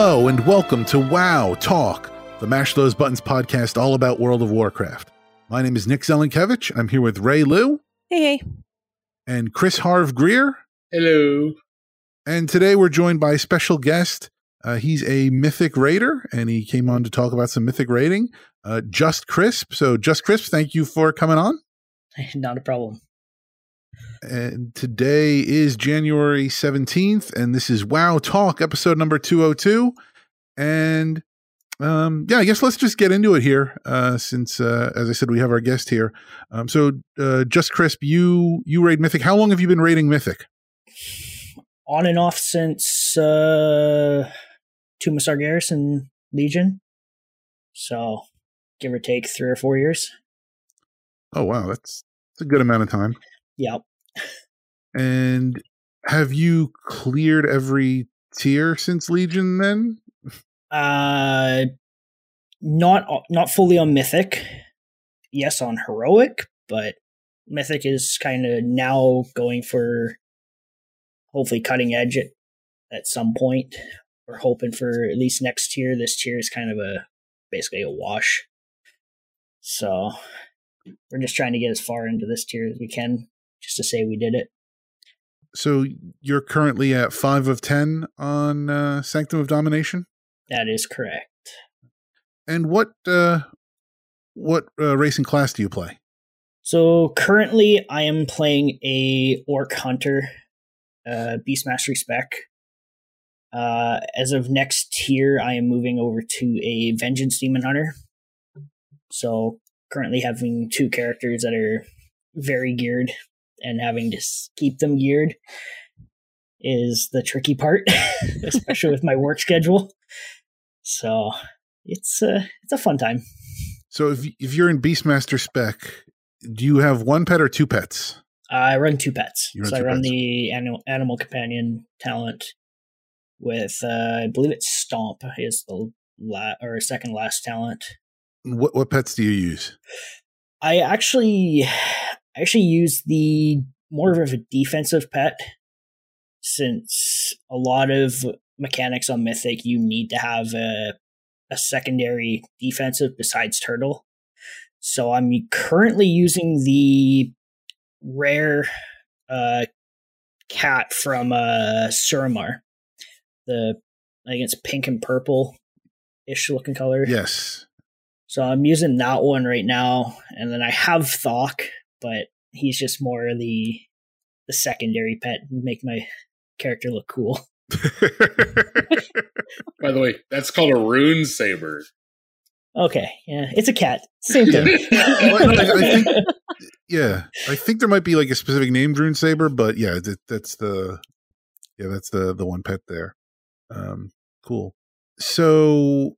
Hello and welcome to WoW Talk, the Mash Those Buttons podcast all about World of Warcraft. My name is Nick Zelenkevich. I'm here with Rei Liu Hey, hey. and Chris Harv Greer. Hello. And today we're joined by a special guest. Uh, he's a Mythic Raider and he came on to talk about some Mythic raiding. Uh, Just Crisp. So, Just Crisp, thank you for coming on. Not a problem. And today is January 17th, and this is WoW Talk, episode number 202. And um, yeah, I guess let's just get into it here, uh, since, uh, as I said, we have our guest here. Um, so, uh, Just Crisp, you you raid Mythic. How long have you been raiding Mythic? On and off since uh Tomb of Sargeras and Legion. So give or take three or four years. Oh, wow, that's, that's a good amount of time. Yep. And have you cleared every tier since Legion then? Uh not not fully on Mythic. Yes, on Heroic, but Mythic is kind of now going for hopefully cutting edge at, at some point. We're hoping for at least next tier. This tier is kind of a basically a wash. So we're just trying to get as far into this tier as we can, just to say we did it. So, you're currently at 5 of 10 on uh, Sanctum of Domination? That is correct. And what uh what uh, racing class do you play? So currently, I am playing a orc hunter, uh, Beastmastery spec. Uh, as of next tier, I am moving over to a Vengeance Demon Hunter. So currently having two characters that are very geared and having to keep them geared is the tricky part, especially with my work schedule. So it's uh, it's a fun time. So if if you're in Beastmaster spec, do you have one pet or two pets? I run two pets. Run so I run pets. the animal, animal companion talent with, uh, I believe it's Stomp is the la- or second last talent. What what pets do you use? I actually, I actually use the more of a defensive pet since a lot of mechanics on Mythic you need to have a a secondary defensive besides Turtle. So I'm currently using the rare uh, cat from uh, Suramar. The I think it's pink and purple ish looking color. Yes. So I'm using that one right now, and then I have Thok, but he's just more the the secondary pet, make my character look cool. By the way, that's called a rune saber. Okay, yeah, it's a cat, same thing. Well, I- I think- yeah, I think there might be like a specific name Rune Saber, but yeah, that, that's the yeah, that's the the one pet there. Um, cool. So,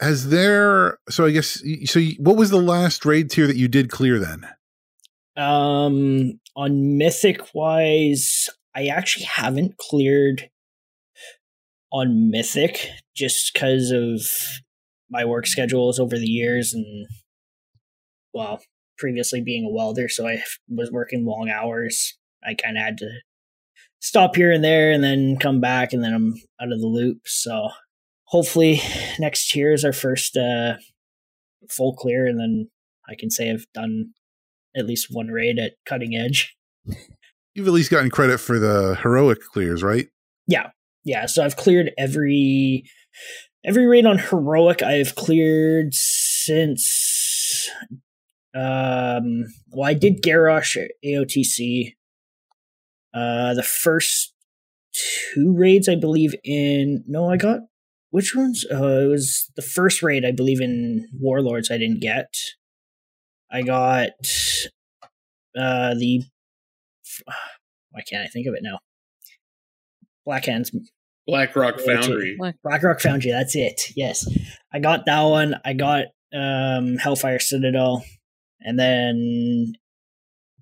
has there? So I guess so. What was the last raid tier that you did clear then? Um, on mythic wise, I actually haven't cleared on mythic just because of my work schedules over the years and well, previously being a welder, so I was working long hours. I kind of had to stop here and there and then come back and then I'm out of the loop. So hopefully next year is our first uh full clear and then I can say I've done at least one raid at cutting edge. You've at least gotten credit for the heroic clears, right? Yeah. Yeah. So I've cleared every every raid on heroic I've cleared since um well I did Garrosh AOTC. Uh the first two raids, I believe. In no, I got which ones? Uh, it was the first raid, I believe, in Warlords. I didn't get. I got uh the. Why can't I think of it now? Black Hands Blackrock Foundry. Blackrock Foundry, that's it. Yes. I got that one. I got um Hellfire Citadel. And then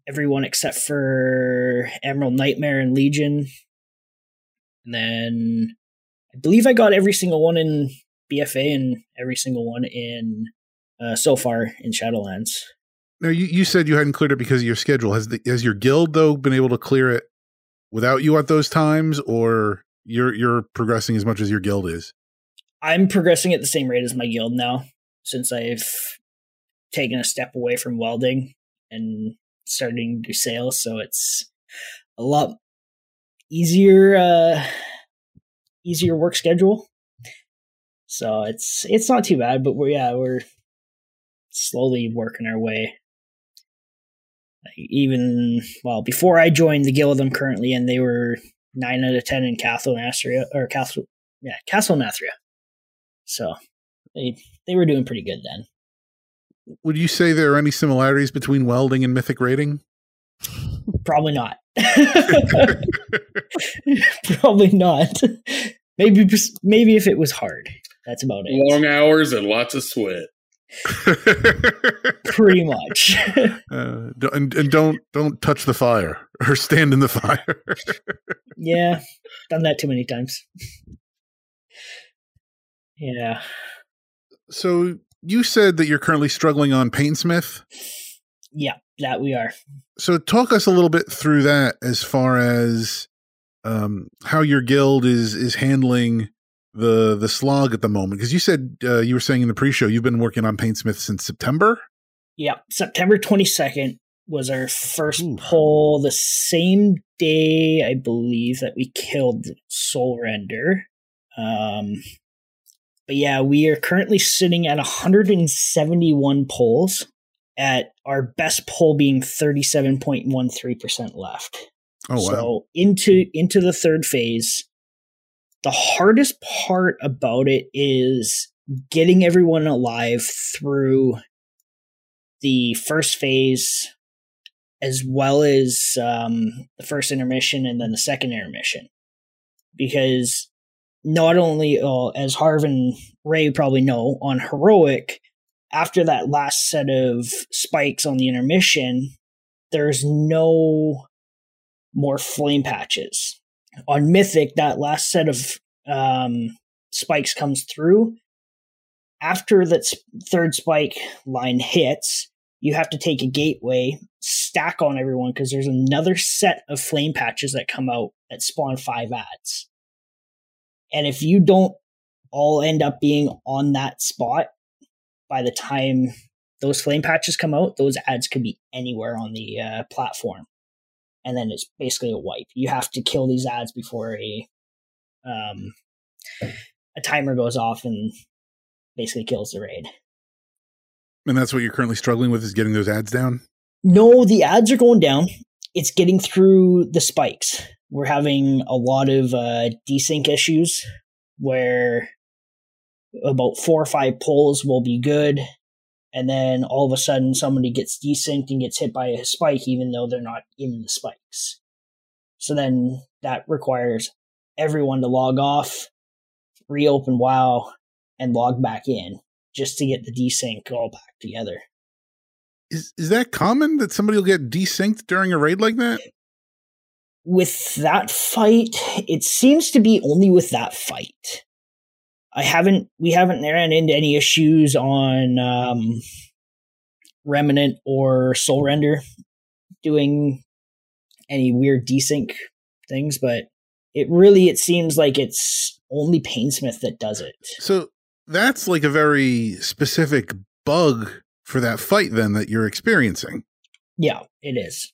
everyone except for Emerald Nightmare and Legion. And then I believe I got every single one in BFA and every single one in uh, so far in Shadowlands. Now you, you said you hadn't cleared it because of your schedule. Has the has your guild though been able to clear it without you at those times, or you're you're progressing as much as your guild is? I'm progressing at the same rate as my guild now, since I've taken a step away from welding and starting to do sales. So it's a lot easier, uh, easier work schedule. So it's it's not too bad, but we're yeah we're slowly working our way. Even well before I joined the guild I'm currently in, they were nine out of ten in Castle Nathria or Castle yeah Castle Nathria. So they they were doing pretty good then. Would you say there are any similarities between welding and mythic rating? Probably not. Probably not. Maybe maybe if it was hard. That's about it. Long hours and lots of sweat. Pretty much. uh, and, and don't don't touch the fire or stand in the fire. yeah, done that too many times. Yeah. So you said that you're currently struggling on Painsmith. Yeah, that we are. So talk us a little bit through that as far as um, how your guild is is handling the the slog at the moment because you said uh, you were saying in the pre-show you've been working on Painsmith since September. Yeah, September 22nd was our first Ooh. pull. The same day, I believe, that we killed Soul Render. Um, but yeah, we are currently sitting at 171 polls, at our best poll being 37.13% left. Oh wow. So into into the third phase. The hardest part about it is getting everyone alive through the first phase as well as um, the first intermission and then the second intermission because not only uh, as Harv and Rei probably know on heroic, after that last set of spikes on the intermission, there's no more flame patches. On Mythic, that last set of um, spikes comes through. After that third spike line hits, you have to take a gateway, stack on everyone because there's another set of flame patches that come out that spawn five ads. And if you don't all end up being on that spot by the time those flame patches come out, those ads could be anywhere on the uh, platform. And then it's basically a wipe. You have to kill these ads before a um, a timer goes off and basically kills the raid. And that's what you're currently struggling with is getting those ads down? No, the ads are going down. It's getting through the spikes we're having a lot of uh, desync issues where about four or five polls will be good, and then all of a sudden somebody gets desynced and gets hit by a spike, even though they're not in the spikes. So then that requires everyone to log off, reopen WoW, and log back in just to get the desync all back together. Is is that common that somebody will get desynced during a raid like that? with that fight, it seems to be only with that fight. I haven't, we haven't ran into any issues on um, Remnant or Soul Render doing any weird desync things, but it really it seems like it's only Painsmith that does it. So that's like a very specific bug for that fight then that you're experiencing. Yeah, it is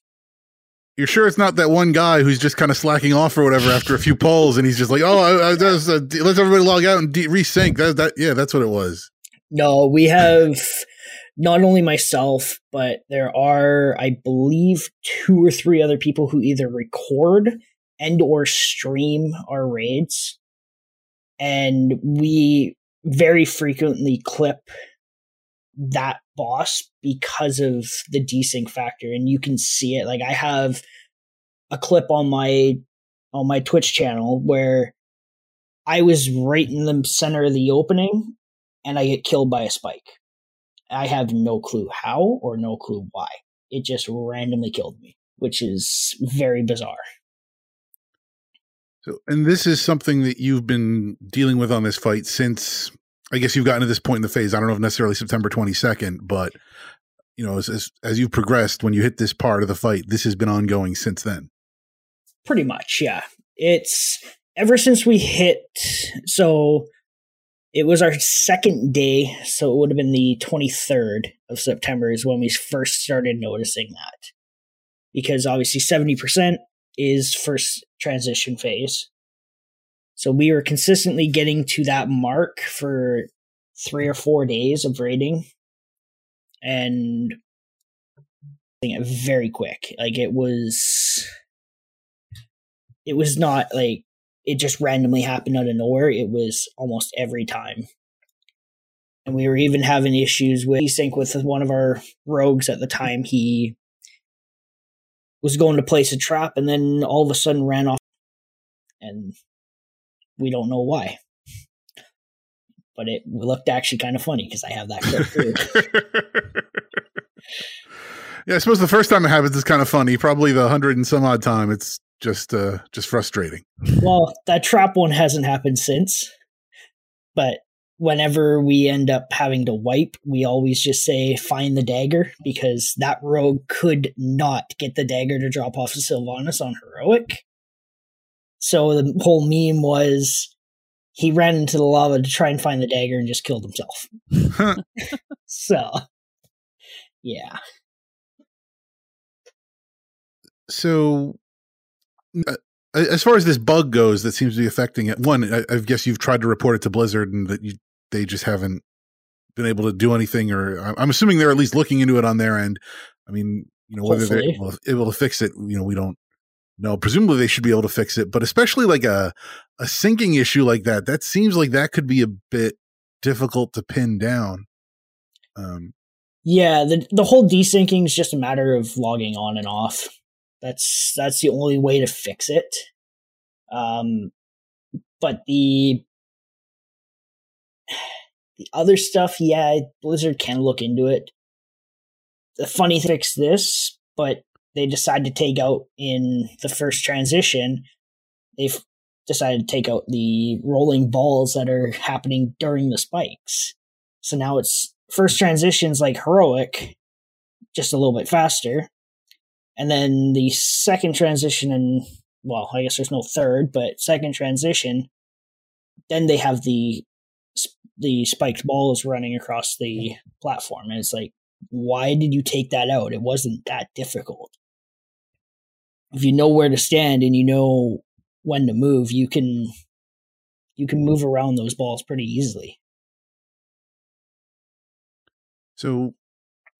you're sure it's not that one guy who's just kind of slacking off or whatever after a few polls, and he's just like, "Oh, I, I, let's everybody log out and de- resync." That, that, yeah, that's what it was. No, we have not only myself, but there are, I believe, two or three other people who either record and or stream our raids and we very frequently clip that boss because of the desync factor and you can see it. Like i have a clip on my on my twitch channel where i was right in the center of the opening and i get killed by a spike. I have no clue how or no clue why. It just randomly killed me which is very bizarre. So, and this is something that you've been dealing with on this fight since I guess you've gotten to this point in the phase. I don't know if necessarily September 22nd, but you know, as, as as you've progressed, when you hit this part of the fight, this has been ongoing since then. Pretty much, yeah. It's ever since we hit. So it was our second day, so it would have been the 23rd of September is when we first started noticing that. Because obviously 70% is first transition phase. So we were consistently getting to that mark for three or four days of raiding. And it very quick. Like it was it was not like it just randomly happened out of nowhere. It was almost every time. And we were even having issues with sync with one of our rogues at the time. He was going to place a trap and then all of a sudden ran off and we don't know why. But it looked actually kind of funny because I have that clip too. yeah, I suppose the first time it happens is kind of funny. Probably the hundred and some odd time, it's just uh just frustrating. well, that trap one hasn't happened since. But whenever we end up having to wipe, we always just say find the dagger because that rogue could not get the dagger to drop off of Sylvanas on heroic. So the whole meme was he ran into the lava to try and find the dagger and just killed himself. so, yeah. So, uh, as far as this bug goes, that seems to be affecting it. One, I, I guess you've tried to report it to Blizzard, and that you they just haven't been able to do anything. Or I'm assuming they're at least looking into it on their end. I mean, you know, whether they're able, able to fix it, you know, we don't know. Presumably, they should be able to fix it, but especially like a a syncing issue like that, that seems like that could be a bit difficult to pin down. Um, Yeah, the the whole desyncing is just a matter of logging on and off. That's that's the only way to fix it. Um, but the the other stuff, yeah, Blizzard can look into it. The funny fix this, but they decide to take out in the first transition. They've decided to take out the rolling balls that are happening during the spikes. So now it's first transitions like heroic, just a little bit faster. And then the second transition and well, I guess there's no third, but second transition, then they have the the spiked balls running across the platform. And it's like, why did you take that out? It wasn't that difficult. If you know where to stand and you know when to move, you can you can move around those balls pretty easily. So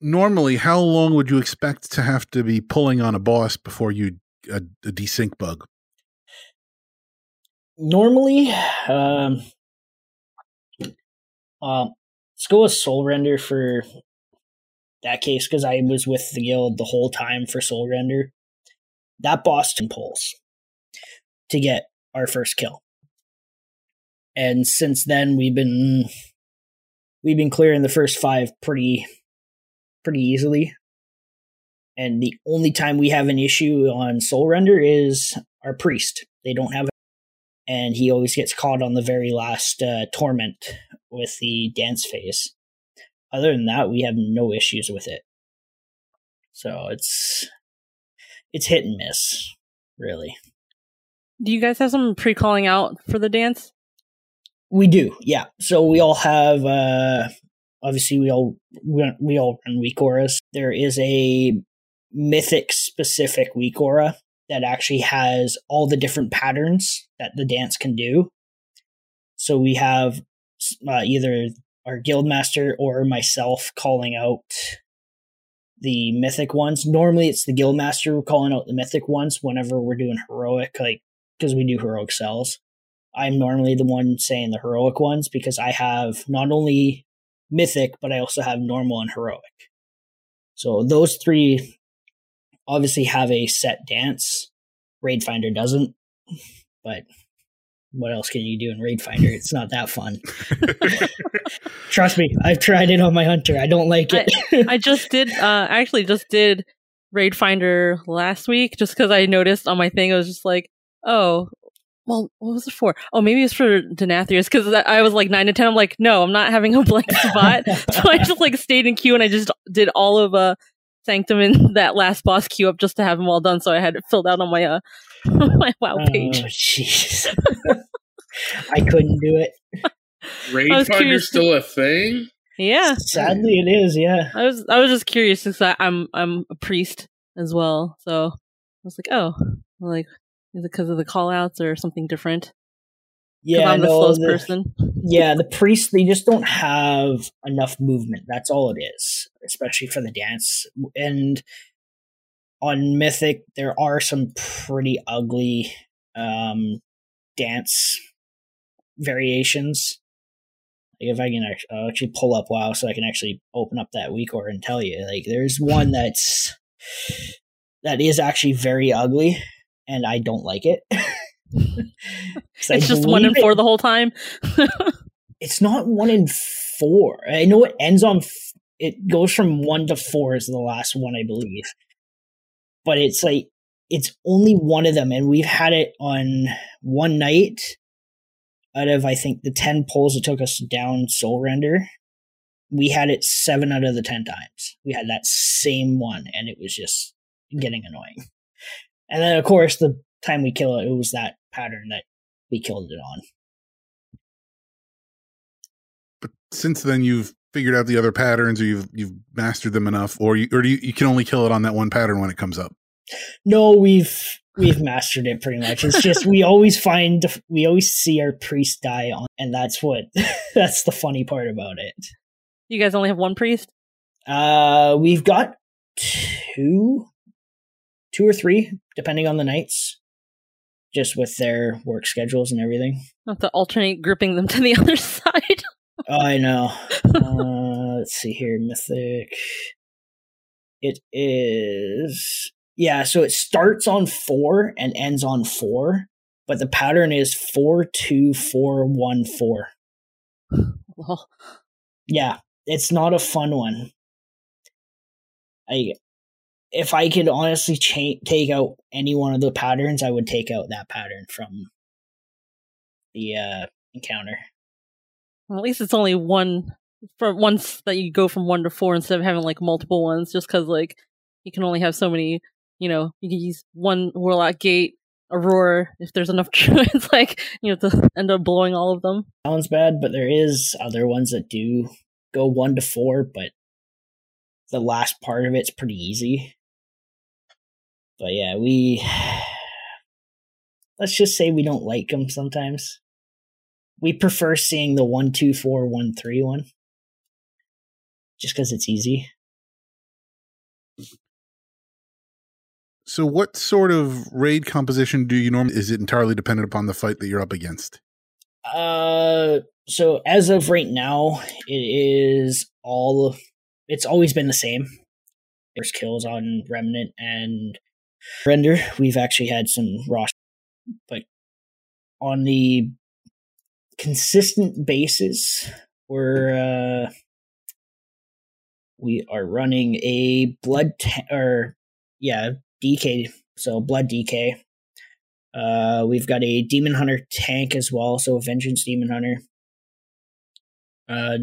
normally, how long would you expect to have to be pulling on a boss before you a, a desync bug? Normally, um, um, let's go with Soul Render for that case because I was with the guild the whole time for Soul Render. That Boston pulls to get our first kill, and since then we've been we've been clearing the first five pretty pretty easily. And the only time we have an issue on Soul Render is our priest. They don't have and he always gets caught on the very last uh, torment with the dance phase. Other than that, we have no issues with it. So it's it's hit and miss, really. Do you guys have some pre calling out for the dance? We do, yeah. So we all have uh obviously we all we, we all run weak auras. There is a mythic specific weak aura that actually has all the different patterns that the dance can do. So we have uh, either our guild master or myself calling out the mythic ones. Normally it's the guild master calling out the mythic ones whenever we're doing heroic, like because we do heroic sells. I'm normally the one saying the heroic ones because I have not only mythic, but I also have normal and heroic. So those three obviously have a set dance. Raid Finder doesn't, but what else can you do in Raid Finder? It's not that fun. Trust me, I've tried it on my hunter. I don't like it. I just did. Uh, I actually just did Raid Finder last week, just because I noticed on my thing. I was just like, oh, well, what was it for? Oh, maybe it's for Denathrius because I was like nine to ten. I'm like, no, I'm not having a blank spot. so I just like stayed in queue and I just did all of uh Sanctum in that last boss queue up just to have them all done. So I had it filled out on my uh my WoW page. Oh, jeez. I couldn't do it. Raid I was Finder's curious- still a thing? yeah, Sadly, it is. Yeah. I was I was just curious because I, I'm I'm a priest as well, so I was like, oh, like is it because of the call outs or something different? Yeah. I'm the no, slowest the- person. yeah, the priests they just don't have enough movement. That's all it is, especially for the dance. And on Mythic, there are some pretty ugly um, dance variations. Like if I can I'll actually pull up WoW, so I can actually open up that weak aura and tell you. Like there's one that's that is actually very ugly, and I don't like it. 'Cause I It's just one in believe it- four the whole time. it's not one in four. I know it ends on. F- it goes from one to four is the last one, I believe. But it's like it's only one of them, and we've had it on one night out of I think the ten polls that took us down Soul Render. We had it seven out of the ten times. We had that same one, and it was just getting annoying. And then, of course, the time we kill it, it was that pattern that we killed it on. But since then, you've figured out the other patterns, or you've you've mastered them enough, or you or do you, you can only kill it on that one pattern when it comes up. No, we've we've mastered it pretty much. It's just we always find we always see our priest die on, and that's what that's the funny part about it. You guys only have one priest. Uh, we've got two, two or three, depending on the nights, just with their work schedules and everything. I have to alternate grouping them to the other side. Oh, I know. uh, let's see here, mythic. It is yeah. So it starts on four and ends on four, but the pattern is four two four one four. well, Yeah, it's not a fun one. I, if I could honestly cha- take out any one of the patterns, I would take out that pattern from the uh, encounter. At least it's only one from once that you go from one to four instead of having like multiple ones. Just because like you can only have so many. You know, you can use one warlock gate, aurora if there's enough druids. like you have to end up blowing all of them. sounds bad, but there is other ones that do go one to four, but the last part of it's pretty easy. But yeah, we let's just say we don't like them sometimes. We prefer seeing the one two four one three one, just because it's easy. So, what sort of raid composition do you normally? Is it entirely dependent upon the fight that you're up against? Uh, so as of right now, it is all. Of, It's always been the same. There's kills on Remnant and Render. We've actually had some raw, but on the consistent basis, we're uh, we are running a blood or yeah DK. So blood DK. Uh, we've got a Demon Hunter tank as well, so a Vengeance Demon Hunter. Uh,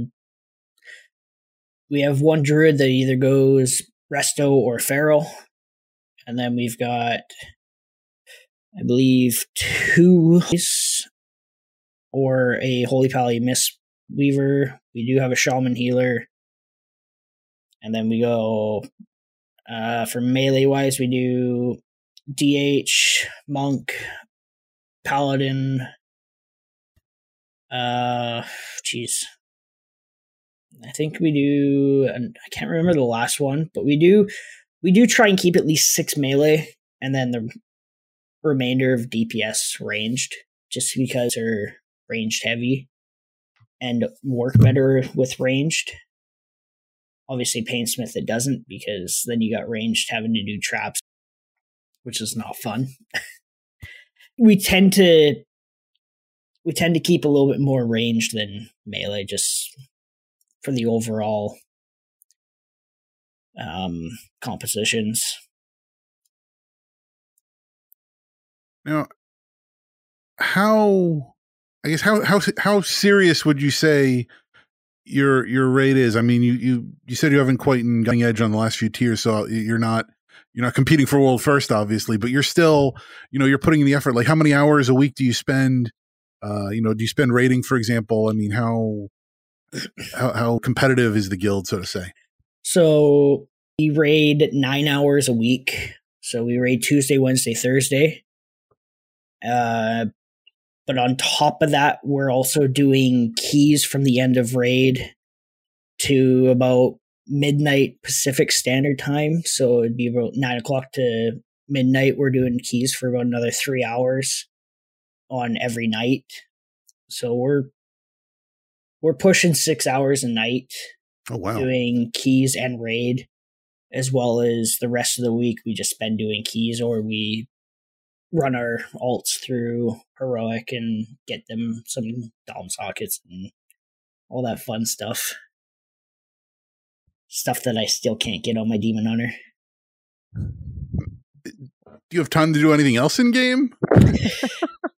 we have one druid that either goes Resto or Feral, and then we've got, I believe, two or a Holy Pally Mist Weaver. We do have a Shaman Healer, and then we go uh, for melee wise. We do DH, Monk, Paladin. Uh, jeez. I think we do. And I can't remember the last one, but we do. We do try and keep at least six melee, and then the remainder of DPS ranged, just because they're ranged heavy and work better with ranged. Obviously, Painsmith it doesn't because then you got ranged having to do traps, which is not fun. we tend to we tend to keep a little bit more ranged than melee, just for the overall um, compositions. Now, how I guess how how how serious would you say your your rate is? I mean, you you you said you haven't quite gotten edge on the last few tiers, so you're not you're not competing for world first, obviously, but you're still you know you're putting in the effort. Like, how many hours a week do you spend? Uh, you know, do you spend rating, for example? I mean, how how how competitive is the guild, so to say? So we raid nine hours a week. So we raid Tuesday, Wednesday, Thursday. Uh, but on top of that, we're also doing keys from the end of raid to about midnight Pacific Standard Time. So it'd be about nine o'clock to midnight. We're doing keys for about another three hours on every night. So we're we're pushing six hours a night. Oh wow! Doing keys and raid, as well as the rest of the week we just spend doing keys or we run our alts through heroic and get them some dom sockets and all that fun stuff. Stuff that I still can't get on my demon hunter. Do you have time to do anything else in game?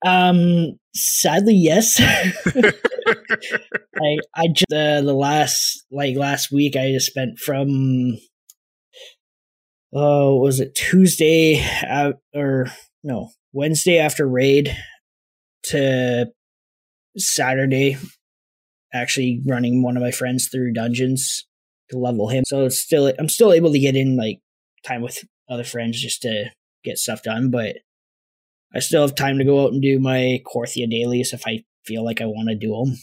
um, sadly, yes. I I just uh, the last like last week I just spent from oh was it Tuesday uh, or no Wednesday after raid to Saturday, actually running one of my friends through dungeons to level him. So it's still I'm still able to get in like time with other friends just to get stuff done, but I still have time to go out and do my Korthia dailies if I feel like I want to do them.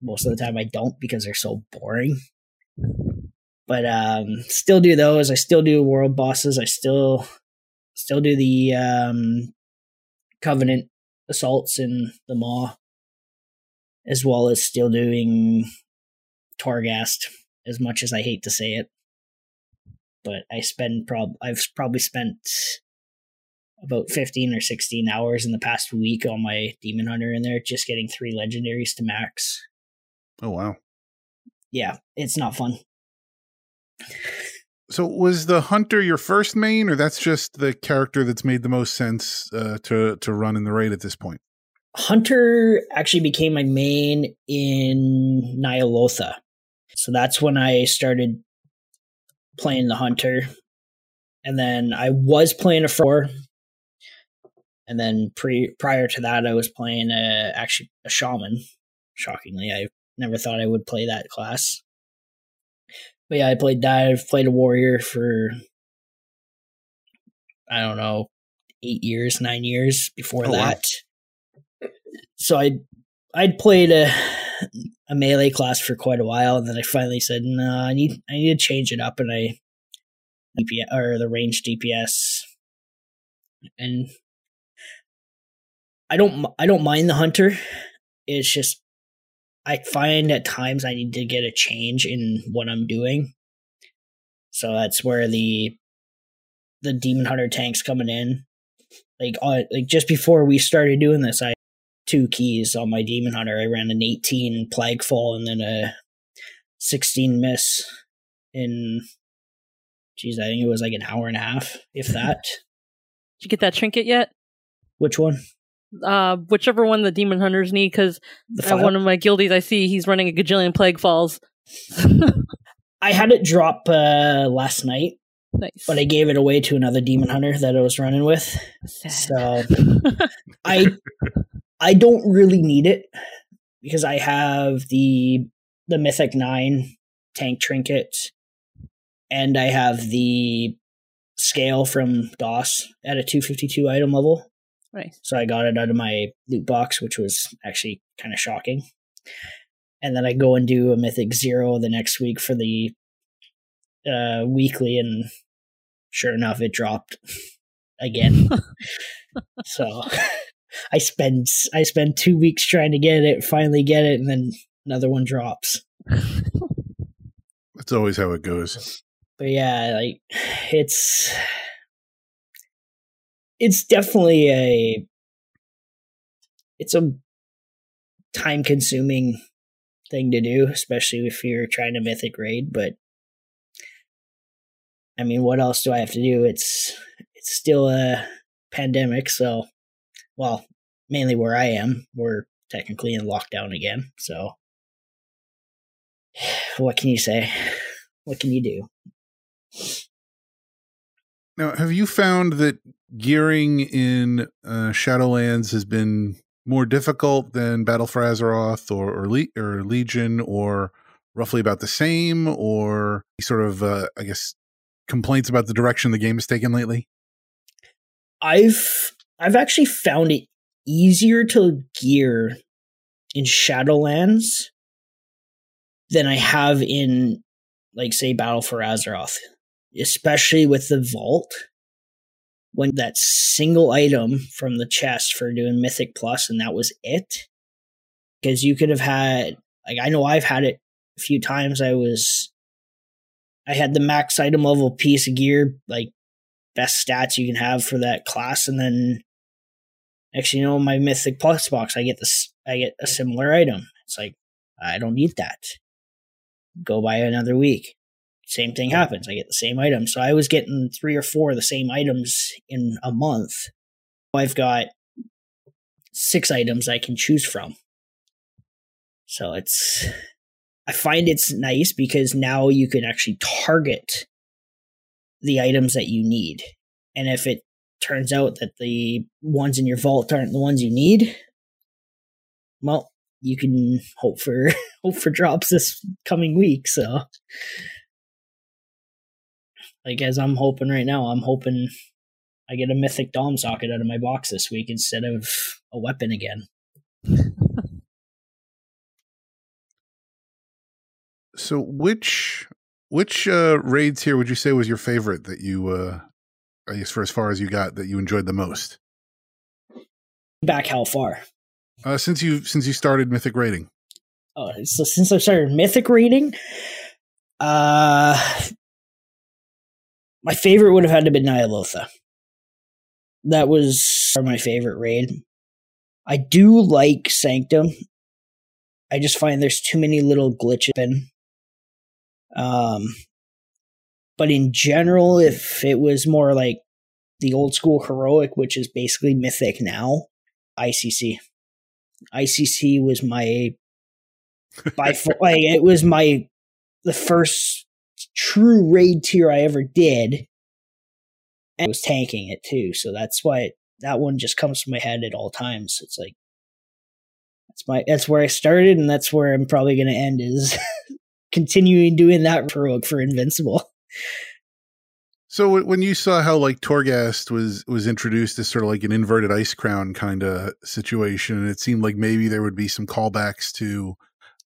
Most of the time I don't because they're so boring. But um still do those. I still do world bosses. I still still do the um, Covenant assaults in the Maw, as well as still doing Torghast, as much as I hate to say it. But I spend prob I've probably spent about 15 or 16 hours in the past week on my Demon Hunter in there, just getting three legendaries to max. Oh wow. Yeah, it's not fun. So was the hunter your first main, or that's just the character that's made the most sense uh, to to run in the raid at this point? Hunter actually became my main in Ny'alotha. So that's when I started playing the hunter. And then I was playing a four. And then pre prior to that I was playing a actually a shaman. Shockingly, I never thought I would play that class. But yeah, I played that. I've played a warrior for I don't know, eight years, nine years before oh, that. Wow. So I I'd played a a melee class for quite a while, and then I finally said, "No, I need I need to change it up," and I DPS or the range DPS, and I don't I don't mind the hunter. It's just I find at times I need to get a change in what I'm doing. So that's where the the demon hunter tanks coming in. Like uh, like just before we started doing this, I two keys on my demon hunter. I ran an 18 Plaguefall and then a 16 miss in geez, I think it was like an hour and a half, if that. Did you get that trinket yet? Which one? Uh, whichever one the demon hunters need, because at one of my guildies I see he's running a gajillion Plaguefalls. I had it drop uh, last night, nice. but I gave it away to another demon hunter that I was running with. Sad. So I I don't really need it because I have the the mythic nine tank trinket, and I have the scale from DOS at a 252 item level. Right. So I got it out of my loot box, which was actually kind of shocking. And then I go and do a Mythic Zero the next week for the uh, weekly, and sure enough, it dropped again. so I spend I spend two weeks trying to get it, finally get it, and then another one drops. That's always how it goes. But yeah, like it's it's definitely a it's a time consuming thing to do, especially if you're trying to mythic raid, but I mean, what else do I have to do? It's it's still a pandemic, so well, mainly where I am, we're technically in lockdown again. So, what can you say? What can you do? Now, have you found that gearing in uh, Shadowlands has been more difficult than Battle for Azeroth or or, Le- or Legion, or roughly about the same, or sort of, uh, I guess, complaints about the direction the game has taken lately? I've I've actually found it easier to gear in Shadowlands than I have in like say Battle for Azeroth, especially with the vault. When that single item from the chest for doing Mythic Plus, and that was it. Because you could have had, like, I know I've had it a few times. I was, I had the max item level piece of gear, like best stats you can have for that class, and then actually, you know, my Mythic Plus box, I get this, I get a similar item. It's like I don't need that. Go buy another week. Same thing happens. I get the same item. So I was getting three or four of the same items in a month. I've got six items I can choose from. So it's, I find it's nice because now you can actually target the items that you need. And if it turns out that the ones in your vault aren't the ones you need, well, you can hope for hope for drops this coming week. So like as I'm hoping right now, I'm hoping I get a mythic dom socket out of my box this week instead of a weapon again. So, which which uh, raids here would you say was your favorite that you, uh, I guess, for as far as you got, that you enjoyed the most? Back how far? Uh, since you since you started Mythic raiding. Oh, so since I started Mythic raiding, uh, my favorite would have had to be Nyalotha. That was my favorite raid. I do like Sanctum. I just find there's too many little glitches in. Um, but in general, if it was more like the old school heroic, which is basically mythic now, ICC. ICC was my by far, like it was my the first true raid tier I ever did. And I was tanking it too, so that's why it, that one just comes to my head at all times. It's like that's my that's where I started, and that's where I'm probably going to end. Is continuing doing that heroic for Invincible. So when you saw how like Torghast was was introduced as sort of like an inverted Icecrown kind of situation, and it seemed like maybe there would be some callbacks to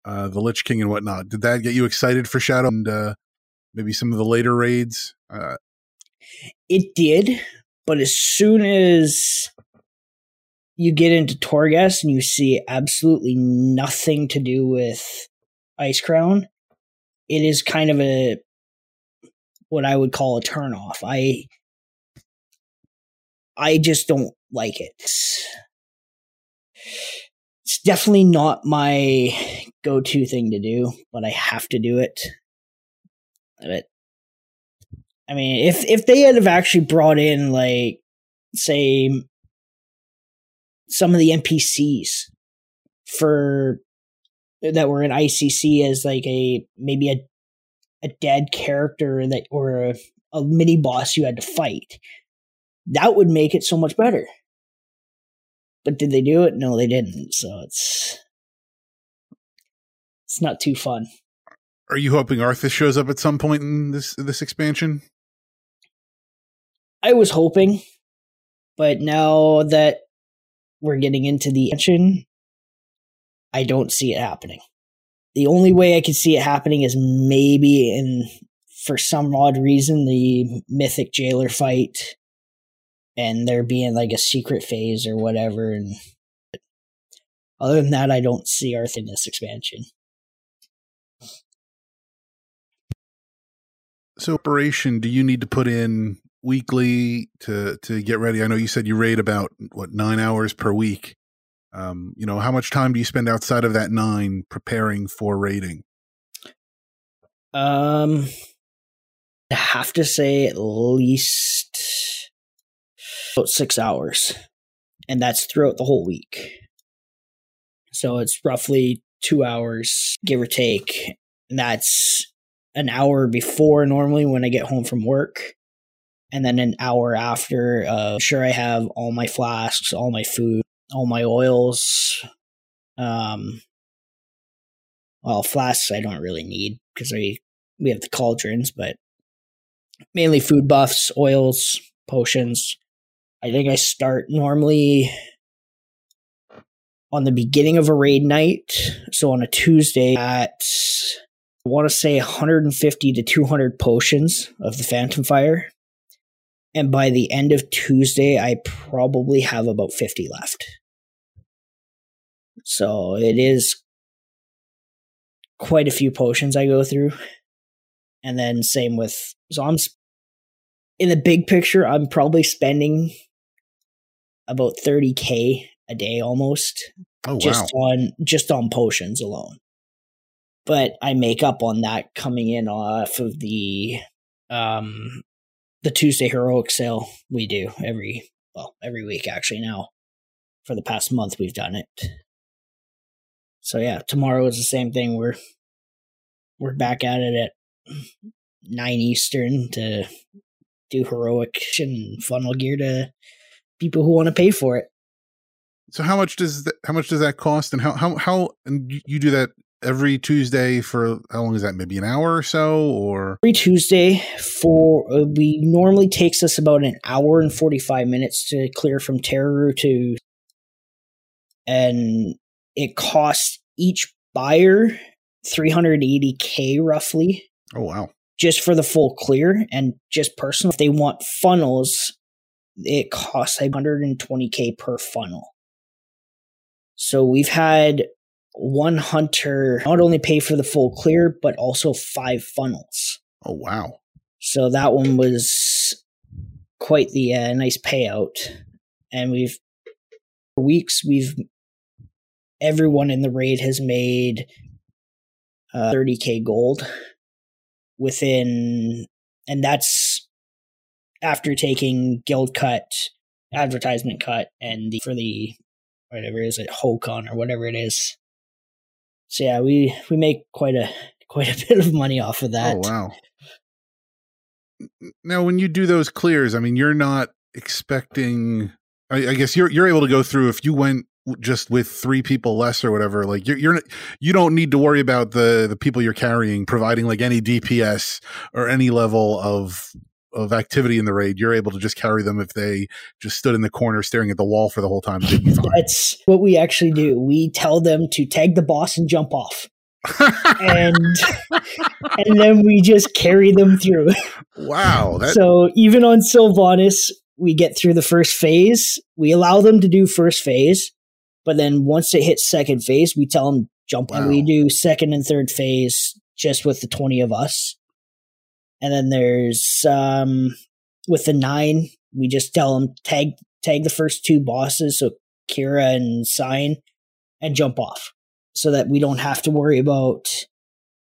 uh, the Lich King and whatnot. Did that get you excited for Shadow and uh, maybe some of the later raids? Uh, it did, but as soon as you get into Torghast and you see absolutely nothing to do with Icecrown, it is kind of a what I would call a turnoff. I I just don't like it. It's, definitely not my go-to thing to do, but I have to do it. But I mean, if if they had have actually brought in like say some of the NPCs for that were in ICC as like a maybe a a dead character that or a, a mini boss you had to fight. That would make it so much better. But did they do it? No, they didn't. So it's it's not too fun. Are you hoping Arthas shows up at some point in this this expansion? I was hoping, but now that we're getting into the engine, I don't see it happening. The only way I could see it happening is maybe in, for some odd reason, the mythic jailer fight and there being like a secret phase or whatever. And other than that, I don't see Arth in this expansion. So, operation, do you need to put in weekly to to get ready? I know you said you raid about what nine hours per week. Um, you know, how much time do you spend outside of that nine preparing for raiding? Um, I have to say at least about six hours, and that's throughout the whole week. So it's roughly two hours, give or take. And that's an hour before normally when I get home from work, and then an hour after. Uh, sure, I have all my flasks, all my food, all my oils. Um, well, flasks I don't really need because I we have the cauldrons, but mainly food buffs, oils, potions. I think I start normally on the beginning of a raid night. So on a Tuesday at I want to say 150 to 200 potions of the Phantom Fire. And by the end of Tuesday, I probably have about 50 left. So it is quite a few potions I go through. And then same with, so I'm in the big picture, I'm probably spending about 30k a day almost Oh, just wow. on just on potions alone. But I make up on that coming in off of the um the Tuesday heroic sale we do every well every week actually now for the past month we've done it. So yeah, tomorrow is the same thing. We're we're back at it at nine Eastern to do heroic and funnel gear to people who want to pay for it. So how much does that, how much does that cost, and how how how and you- you do that every Tuesday for how long is that? Maybe an hour or so, or? Every Tuesday for uh, we normally takes us about an hour and 45 minutes to clear from Teru to and it costs each buyer 380k roughly. Oh wow, just for the full clear and just personal if they want funnels it costs 120k per funnel. So we've had one hunter not only pay for the full clear but also five funnels oh wow, so that one was quite the uh, nice payout. And we've, for weeks, we've, everyone in the raid has made uh, 30k gold within, and that's after taking guild cut, advertisement cut, and the, for the, whatever is it, Hokon or whatever it is. So yeah, we, we make quite a, quite a bit of money off of that. oh wow. Now, when you do those clears, I mean, you're not expecting. I, I guess you're you're able to go through if you went just with three people less or whatever. Like you're you're you don't need to worry about the the people you're carrying providing like any DPS or any level of of activity in the raid. You're able to just carry them if they just stood in the corner staring at the wall for the whole time. They'd be fine. That's what we actually do. We tell them to tag the boss and jump off. And and then we just carry them through. wow, that so even on Sylvanas, we get through the first phase. We allow them to do first phase, but then once it hits second phase, we tell them jump and we do second and third phase just with the 20 of us. And then there's um with the 9, we just tell them tag tag the first two bosses, so Kyra and Signe and jump off so that we don't have to worry about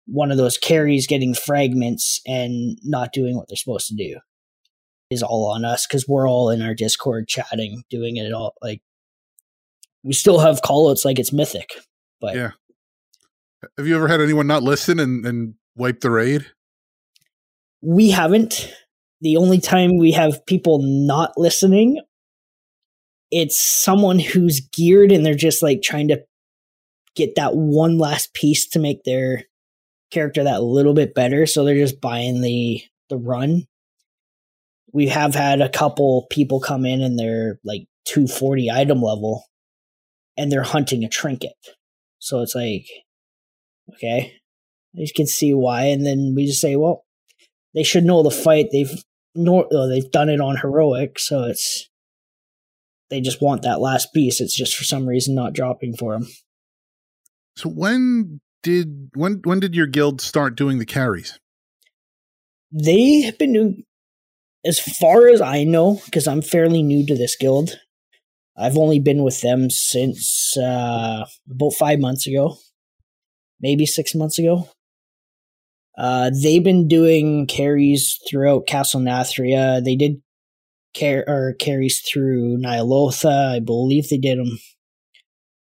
one of those carries getting fragments and not doing what they're supposed to do is all on us because we're all in our discord chatting doing it all like we still have callouts like it's mythic but Yeah. have you ever had anyone not listen and and wipe the raid? We haven't. The only time we have people not listening it's someone who's geared and they're just like trying to get that one last piece to make their character that little bit better so they're just buying the the run. We have had a couple people come in and they're like 240 item level and they're hunting a trinket. So it's like okay you can see why and then we just say well they should know the fight they've nor oh, they've done it on heroic so it's they just want that last piece. It's just for some reason not dropping for them. So when did when when did your guild start doing the carries? They have been doing, as far as I know, because I'm fairly new to this guild. I've only been with them since uh, about five months ago, maybe six months ago. Uh, they've been doing carries throughout Castle Nathria. They did car- or carries through Ny'alotha. I believe they did them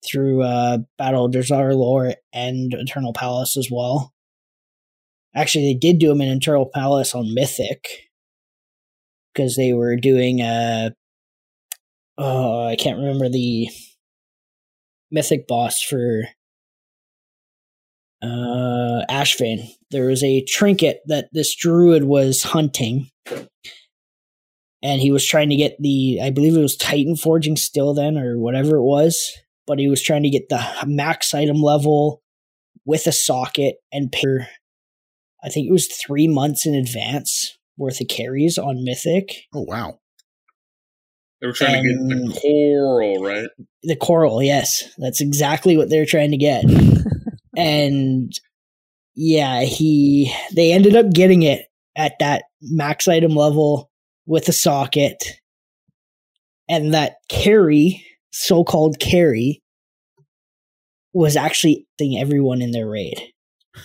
through uh, Battle of Dazar'alor and Eternal Palace as well. Actually, they did do them in Eternal Palace on Mythic because they were doing a. Oh, I can't remember the Mythic boss for uh, Ashvane. There was a trinket that this druid was hunting, and he was trying to get the. I believe it was Titan Forging still then, or whatever it was, but he was trying to get the max item level with a socket and pay. I think it was three months in advance worth of carries on Mythic. Oh wow. They were trying to get the coral, right? The coral, yes. That's exactly what they're trying to get. and yeah, he they ended up getting it at that max item level with a socket. And that carry, so-called carry, was actually everyone in their raid.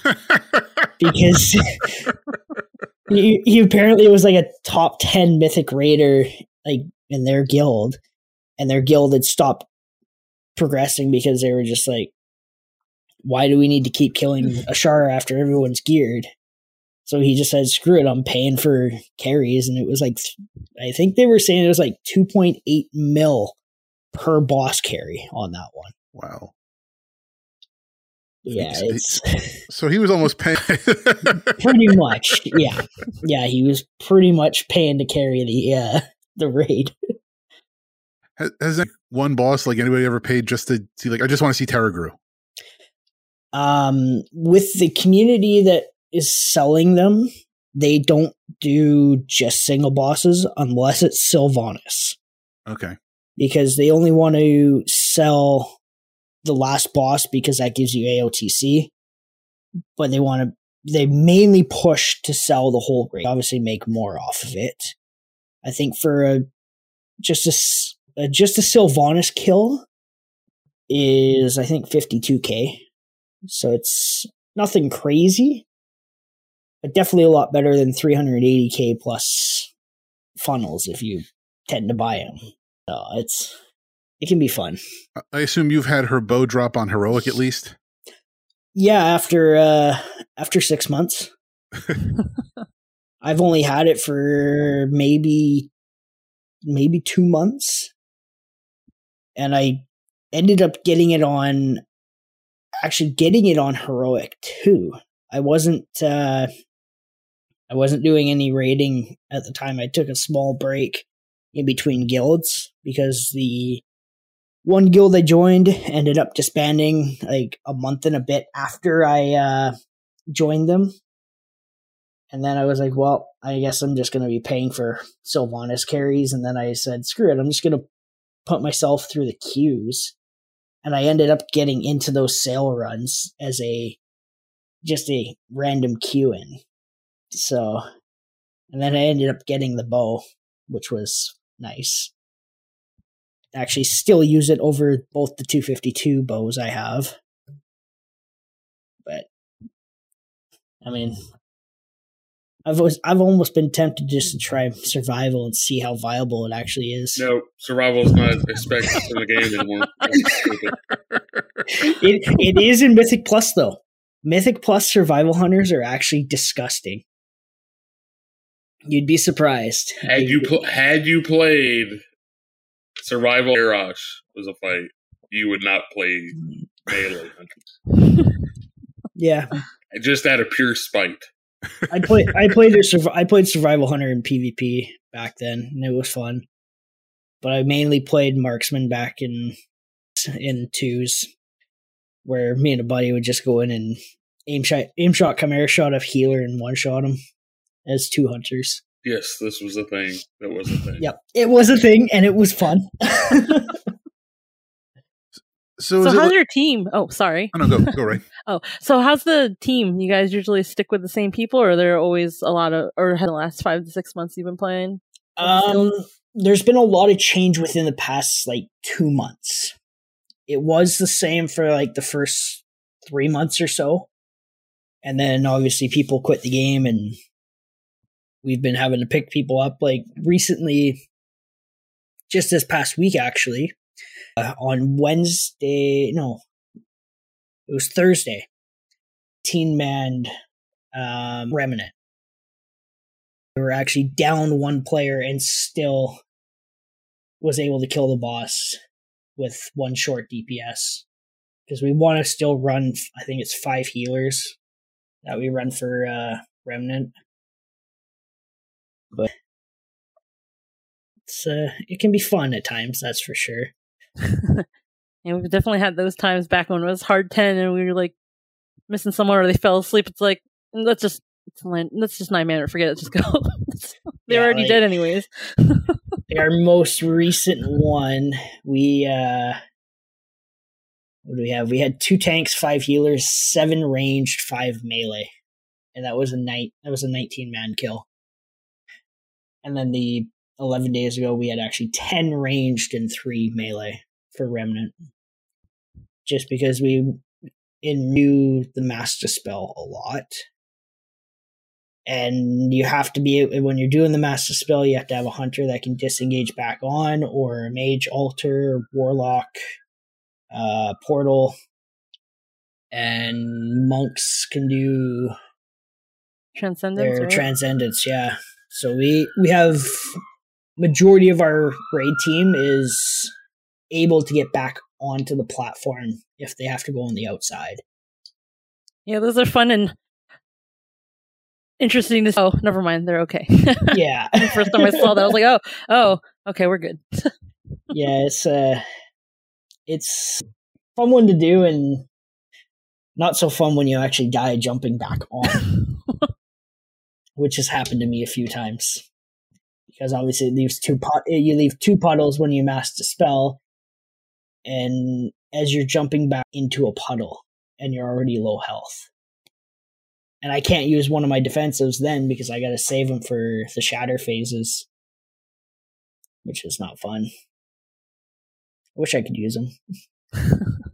because he, he apparently was like a top 10 mythic raider like in their guild and their guild had stopped progressing because they were just like why do we need to keep killing Azshara after everyone's geared so he just said screw it i'm paying for carries and it was like i think they were saying it was like 2.8 mil per boss carry on that one wow. yeah It's- So he was almost paying. pretty much yeah yeah he was pretty much paying to carry the uh the raid has, has one boss like anybody ever paid just to see? Like, I just want to see Tarragrue. Um with the community that is selling them they don't do just single bosses unless it's sylvanas. Okay. because they only want to sell the last boss because that gives you aotc but they want to they mainly push to sell the whole raid obviously make more off of it. I think for a just a just a sylvanas kill is i think 52k so it's nothing crazy but definitely a lot better than 380k plus funnels if you tend to buy them so it's it can be fun. I- assume you've had her bow drop on heroic at least. yeah after uh after six months. I've only had it for maybe maybe two months. And i ended up getting it on actually getting it on heroic too i wasn't uh i wasn't doing any raiding at the time i took a small break in between guilds because the one guild I joined ended up disbanding like a month and a bit after I uh, joined them. And then I was like, well, I guess I'm just going to be paying for Sylvanas carries. And then I said, screw it, I'm just going to put myself through the queues. And I ended up getting into those sale runs as a just a random queue in. So, and then I ended up getting the bow, which was nice actually still use it over both the 252 bows I have. But I mean, I've always, I've almost been tempted just to try survival and see how viable it actually is. No, survival is not expected in the game anymore. It it is in Mythic Plus though. Mythic Plus survival hunters are actually disgusting. You'd be surprised. Had you pl- had you played Survival Arash was a fight, you would not play mm. melee. hunters. yeah, Just out of pure spite. I played I played a surv- I played Survival Hunter in PvP back then, and it was fun. But I mainly played Marksman back in in twos, where me and a buddy would just go in and aim shot aim shot chimera shot a healer and one shot him as two hunters. Yes, this was a thing. That was a thing. Yep, it was a thing, and it was fun. So, So how's like- your team? Oh, sorry. oh, no, go go right. Oh, so how's the team? You guys usually stick with the same people, or are there always a lot of, or had the last five to six months you've been playing? Um, there's been a lot of change within the past like two months. It was the same for like the first three months or so, and then obviously people quit the game, and we've been having to pick people up. Like recently, just this past week, actually, uh, on Wednesday, no, it was Thursday. Teen manned um, remnant. We were actually down one player and still was able to kill the boss with one short DPS. Because we want to still run, I think it's five healers that we run for uh, Remnant. But it's uh, it can be fun at times, that's for sure. And we've definitely had those times back when it was hard ten, and we were like missing someone, or they fell asleep. It's like let's just let's just nine man, forget it, just go. They're Yeah, already like- dead anyways. our most recent one, we uh what do we have? We had two tanks, five healers, seven ranged, five melee. And that was a night that was a 19 man kill. And then the 11 days ago we had actually 10 ranged and 3 melee for remnant. Just because we knew the master spell a lot. And you have to be when you're doing the master spell, you have to have a hunter that can disengage back on, or a mage altar, warlock, uh, portal, and monks can do Transcendence. their right? transcendence. Yeah, so we we have majority of our raid team is able to get back onto the platform if they have to go on the outside. yeah, those are fun and interesting to. Oh, never mind, they're okay. Yeah, the first time I saw that, I was like, oh, oh, okay, we're good. yeah, it's uh it's fun one to do and not so fun when you actually die jumping back on, which has happened to me a few times. Because obviously it leaves two pot you leave two puddles when you master spell, and as you're jumping back into a puddle and you're already low health. And I can't use one of my defensives then because I gotta save them for the shatter phases. Which is not fun. I wish I could use them.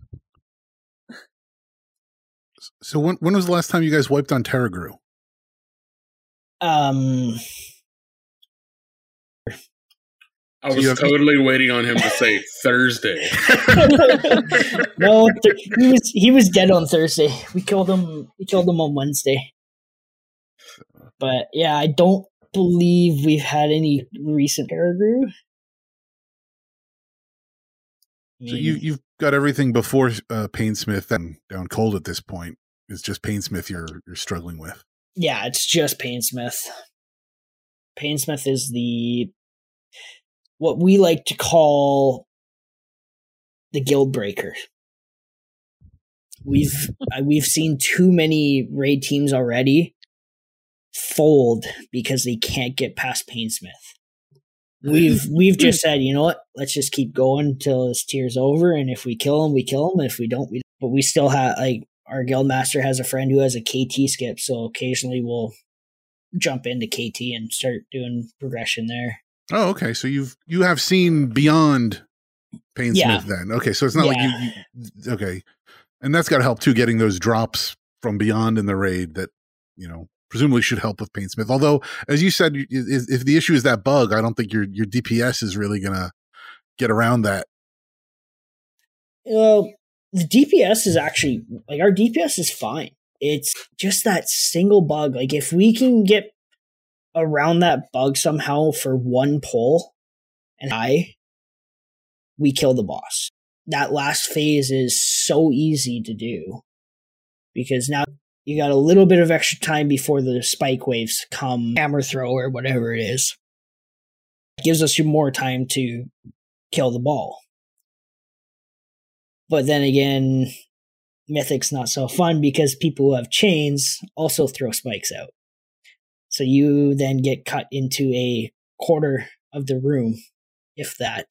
So when when was the last time you guys wiped on Tarragrue? Um, I was you have- totally waiting on him to say Thursday. no, th- he was he was dead on Thursday. We killed him. We killed him on Wednesday. But yeah, I don't believe we've had any recent Tarragrue. So you you've got everything before uh, Painsmith and down cold at this point. It's just Painsmith you're you're struggling with. yeah, it's just Painsmith. Painsmith is the what we like to call the guild breaker. We've we've seen too many raid teams already fold because they can't get past Painsmith. We've we've just said, you know what? Let's just keep going until this tier's over, and if we kill him, we kill him. If we don't, we. But we still have like our guild master has a friend who has a KT skip, so occasionally we'll jump into KT and start doing progression there. Oh, okay. So you've you have seen beyond Painsmith Yeah. then. Okay, so it's not like you, you okay. And that's got to help too getting those drops from beyond in the raid that, you know, presumably should help with Painsmith. Although as you said if if the issue is that bug, I don't think your your DPS is really going to get around that. Well, the DPS is actually like our DPS is fine. It's just that single bug. Like if we can get around that bug somehow for one pull and I we kill the boss. That last phase is so easy to do because now you got a little bit of extra time before the spike waves come, hammer throw or whatever it is. It gives us more time to kill the ball. But then again, Mythic's not so fun because people who have chains also throw spikes out. So you then get cut into a quarter of the room, if that,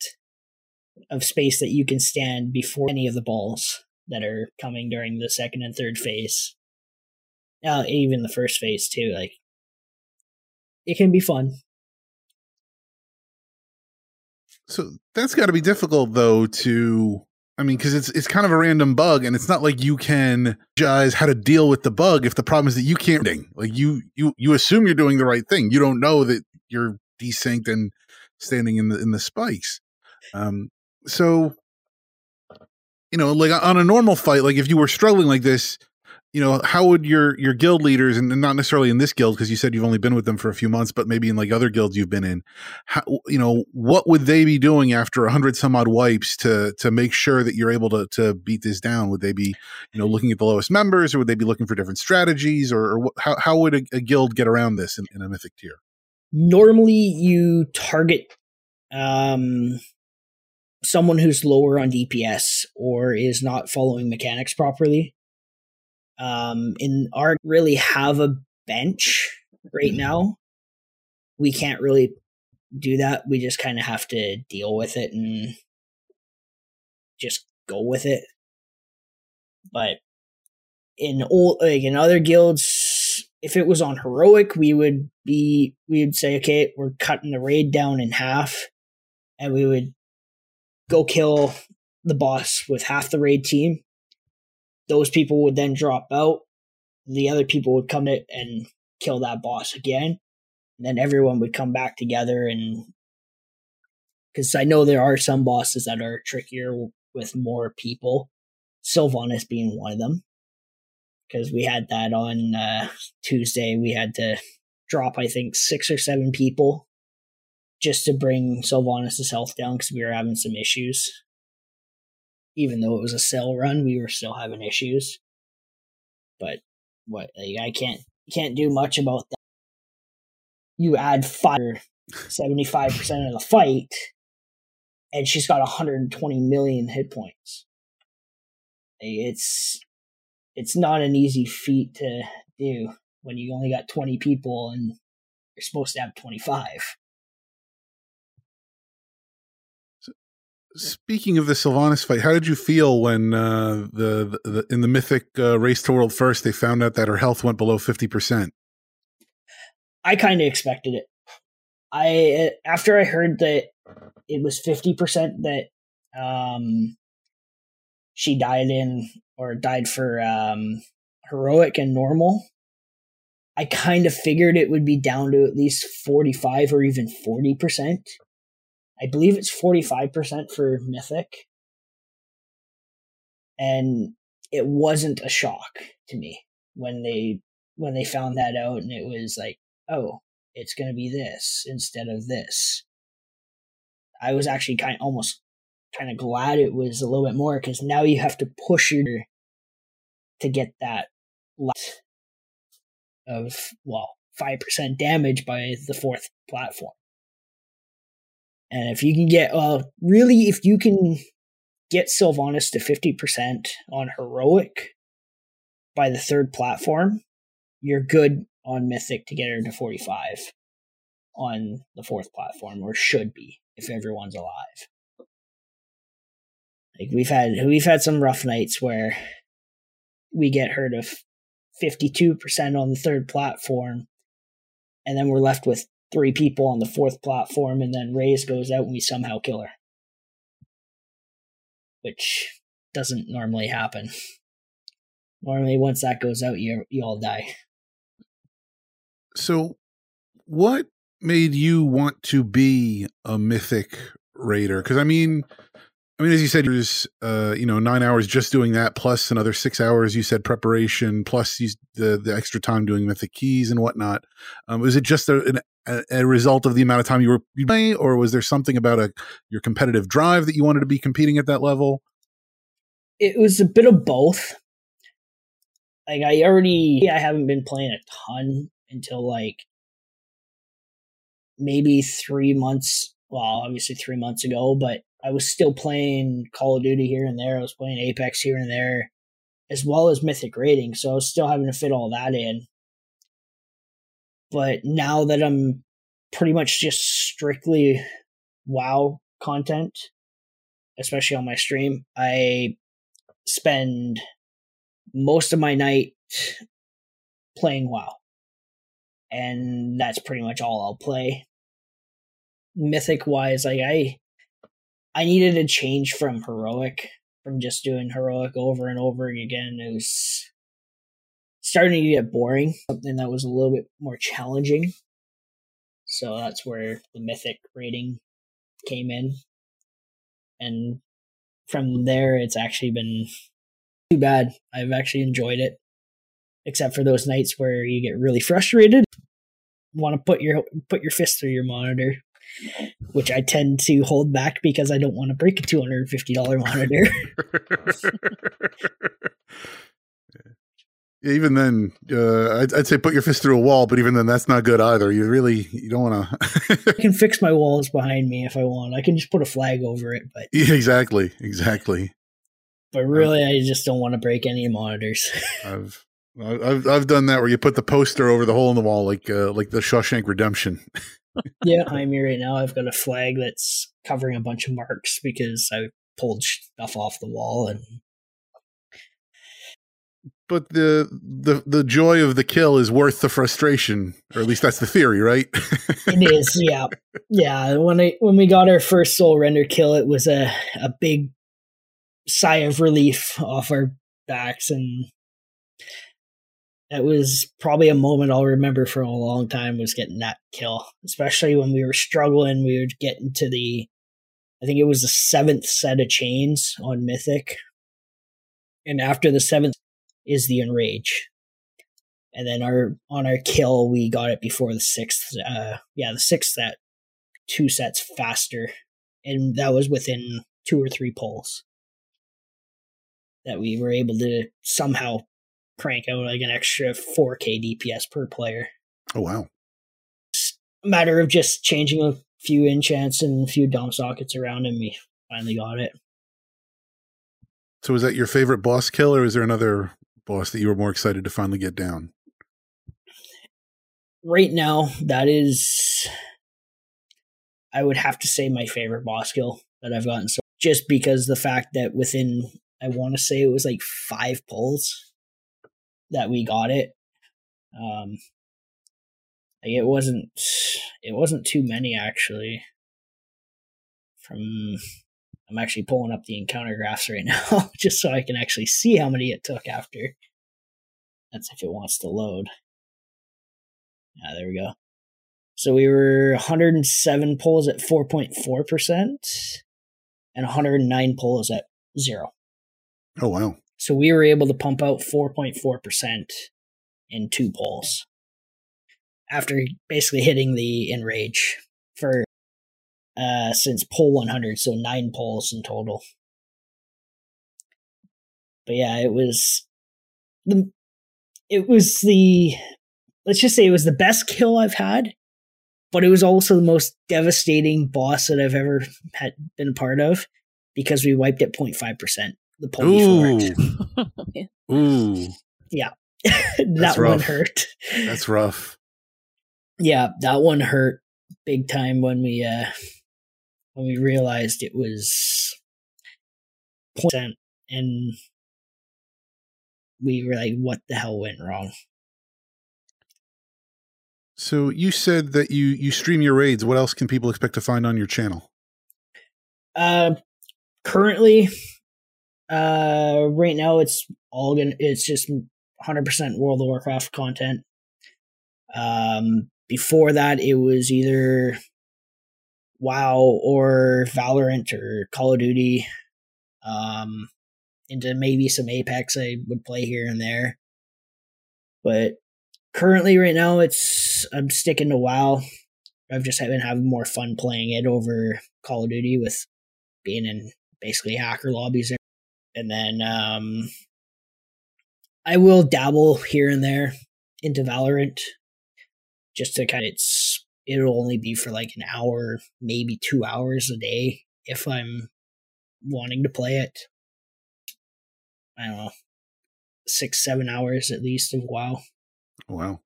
of space that you can stand before any of the balls that are coming during the second and third phase. Uh, even the first phase too. Like it can be fun. So that's got to be difficult though to I mean cuz it's it's kind of a random bug and it's not like you can judge how to deal with the bug if the problem is that you can't like you you you assume you're doing the right thing. You don't know that you're desynced and standing in the in the spikes. Um so you know like on a normal fight like if you were struggling like this you know how would your your guild leaders and not necessarily in this guild because you said you've only been with them for a few months but maybe in like other guilds you've been in how, you know what would they be doing after a hundred some odd wipes to to make sure that you're able to to beat this down? Would they be you know looking at the lowest members or would they be looking for different strategies or, or how, how would a, a guild get around this in, in a mythic tier? Normally you target um someone who's lower on dps or is not following mechanics properly um, in our really have a bench right mm-hmm. now. We can't really do that. We just kind of have to deal with it and just go with it. But in old like in other guilds, if it was on heroic, we would be we would say, okay, we're cutting the raid down in half, and we would go kill the boss with half the raid team, those people would then drop out. The other people would come in and kill that boss again. And then everyone would come back together and because I know there are some bosses that are trickier with more people. Sylvanas being one of them. Because we had that on uh, Tuesday. We had to drop, I think, six or seven people just to bring Sylvanas' health down because we were having some issues even though it was a sell run, we were still having issues. But what like, I can't can't do much about that. You add fire seventy five percent of the fight, and she's got 120 million hit points. It's it's not an easy feat to do when you only got 20 people and you're supposed to have 25. Speaking of the Sylvanas fight, how did you feel when uh, the, the, in the mythic uh, race to world first they found out that her health went below fifty percent? I kind of expected it. I after I heard that it was fifty percent that um, she died in or died for um, heroic and normal. I kind of figured it would be down to at least forty five or even forty percent I believe it's 45% for Mythic. And it wasn't a shock to me when they when they found that out and it was like, oh, it's going to be this instead of this. I was actually kind of almost kind of glad it was a little bit more because now you have to push your to get that of well five percent damage by the fourth platform. And if you can get, really, if you can get Sylvanas to 50% on heroic by the third platform, you're good on mythic to get her to 45 on the fourth platform, or should be if everyone's alive. Like we've had we've had some rough nights where we get her to 52% on the third platform and then we're left with three people on the fourth platform, and then Raze goes out and we somehow kill her. Which doesn't normally happen. Normally, once that goes out, you you all die. So, what made you want to be a mythic raider? Because I mean, I mean, as you said, there's uh, you know nine hours just doing that, plus another six hours. You said preparation, plus you, the the extra time doing mythic keys and whatnot. Um, was it just a, a, a result of the amount of time you were playing, or was there something about a your competitive drive that you wanted to be competing at that level? It was a bit of both. Like I already, I haven't been playing a ton until like maybe three months. Well, obviously three months ago, but I was still playing Call of Duty here and there. I was playing Apex here and there, as well as Mythic Raiding. So I was still having to fit all that in. But now that I'm pretty much just strictly WoW content, especially on my stream, I spend most of my night playing WoW. And that's pretty much all I'll play. Mythic wise, like I I needed a change from heroic, from just doing heroic over and over again. It was starting to get boring, something that was a little bit more challenging. So that's where the mythic raiding came in. And from there, it's actually been too bad. I've actually enjoyed it, except for those nights where you get really frustrated, want to put your put your fist through your monitor, which I tend to hold back because I don't want to break a two hundred and fifty dollar monitor. even then, uh, I'd, I'd, say put your fist through a wall, but even then, that's not good either. You really you don't want to. I can fix my walls behind me if I want. I can just put a flag over it, but yeah, exactly, exactly. But really, I just don't want to break any monitors. I've I've I've done that where you put the poster over the hole in the wall, like uh, like the Shawshank Redemption. yeah, I'm here right now, I've got a flag that's covering a bunch of marks because I pulled stuff off the wall and but the the the joy of the kill is worth the frustration, or at least that's the theory, right? it is, yeah, yeah. When I when we got our first Soulrender kill, it was a a big sigh of relief off our backs, and that was probably a moment I'll remember for a long time. Was getting that kill, especially when we were struggling. We were getting to the, I think it was the seventh set of chains on Mythic, and after the seventh is the enrage. And then our on our kill we got it before the sixth uh yeah the sixth set two sets faster. And that was within two or three pulls that we were able to somehow crank out like an extra 4k dps per player. Oh wow. It's a matter of just changing a few enchants and a few dom sockets around and we finally got it. So is that your favorite boss kill or is there another boss that you were more excited to finally get down? Right now, that is, I would have to say, my favorite boss kill that I've gotten. So just because the fact that within, I want to say it was like five pulls that we got it. Um, it wasn't, it wasn't too many actually. From I'm actually pulling up the encounter graphs right now just so I can actually see how many it took after. That's if it wants to load. Yeah, there we go. So we were 107 pulls at 4.4% and 109 pulls at zero. Oh, wow. So we were able to pump out 4.4% in two pulls after basically hitting the enrage for uh, since poll 100, so nine polls in total. But yeah, it was the it was the let's just say it was the best kill I've had, but it was also the most devastating boss that I've ever had been a part of because we wiped at 0.5 percent the pull Ooh. Ooh. Yeah. that one hurt. That's rough. Yeah, that one hurt big time when we uh when we realized it was percent and we were like, what the hell went wrong? So you said that you you stream your raids. What else can people expect to find on your channel? Uh, currently, uh, right now it's all gonna it's just 100% World of Warcraft content. Um, before that, it was either WoW or Valorant or Call of Duty. Um, into maybe some Apex I would play here and there. But currently, right now, it's I'm sticking to WoW. I've just been having more fun playing it over Call of Duty with being in basically hacker lobbies. And then um, I will dabble here and there into Valorant just to kind of it'll only be for like an hour, maybe two hours a day if I'm wanting to play it. I don't know, six, seven hours at least of WoW. Wow.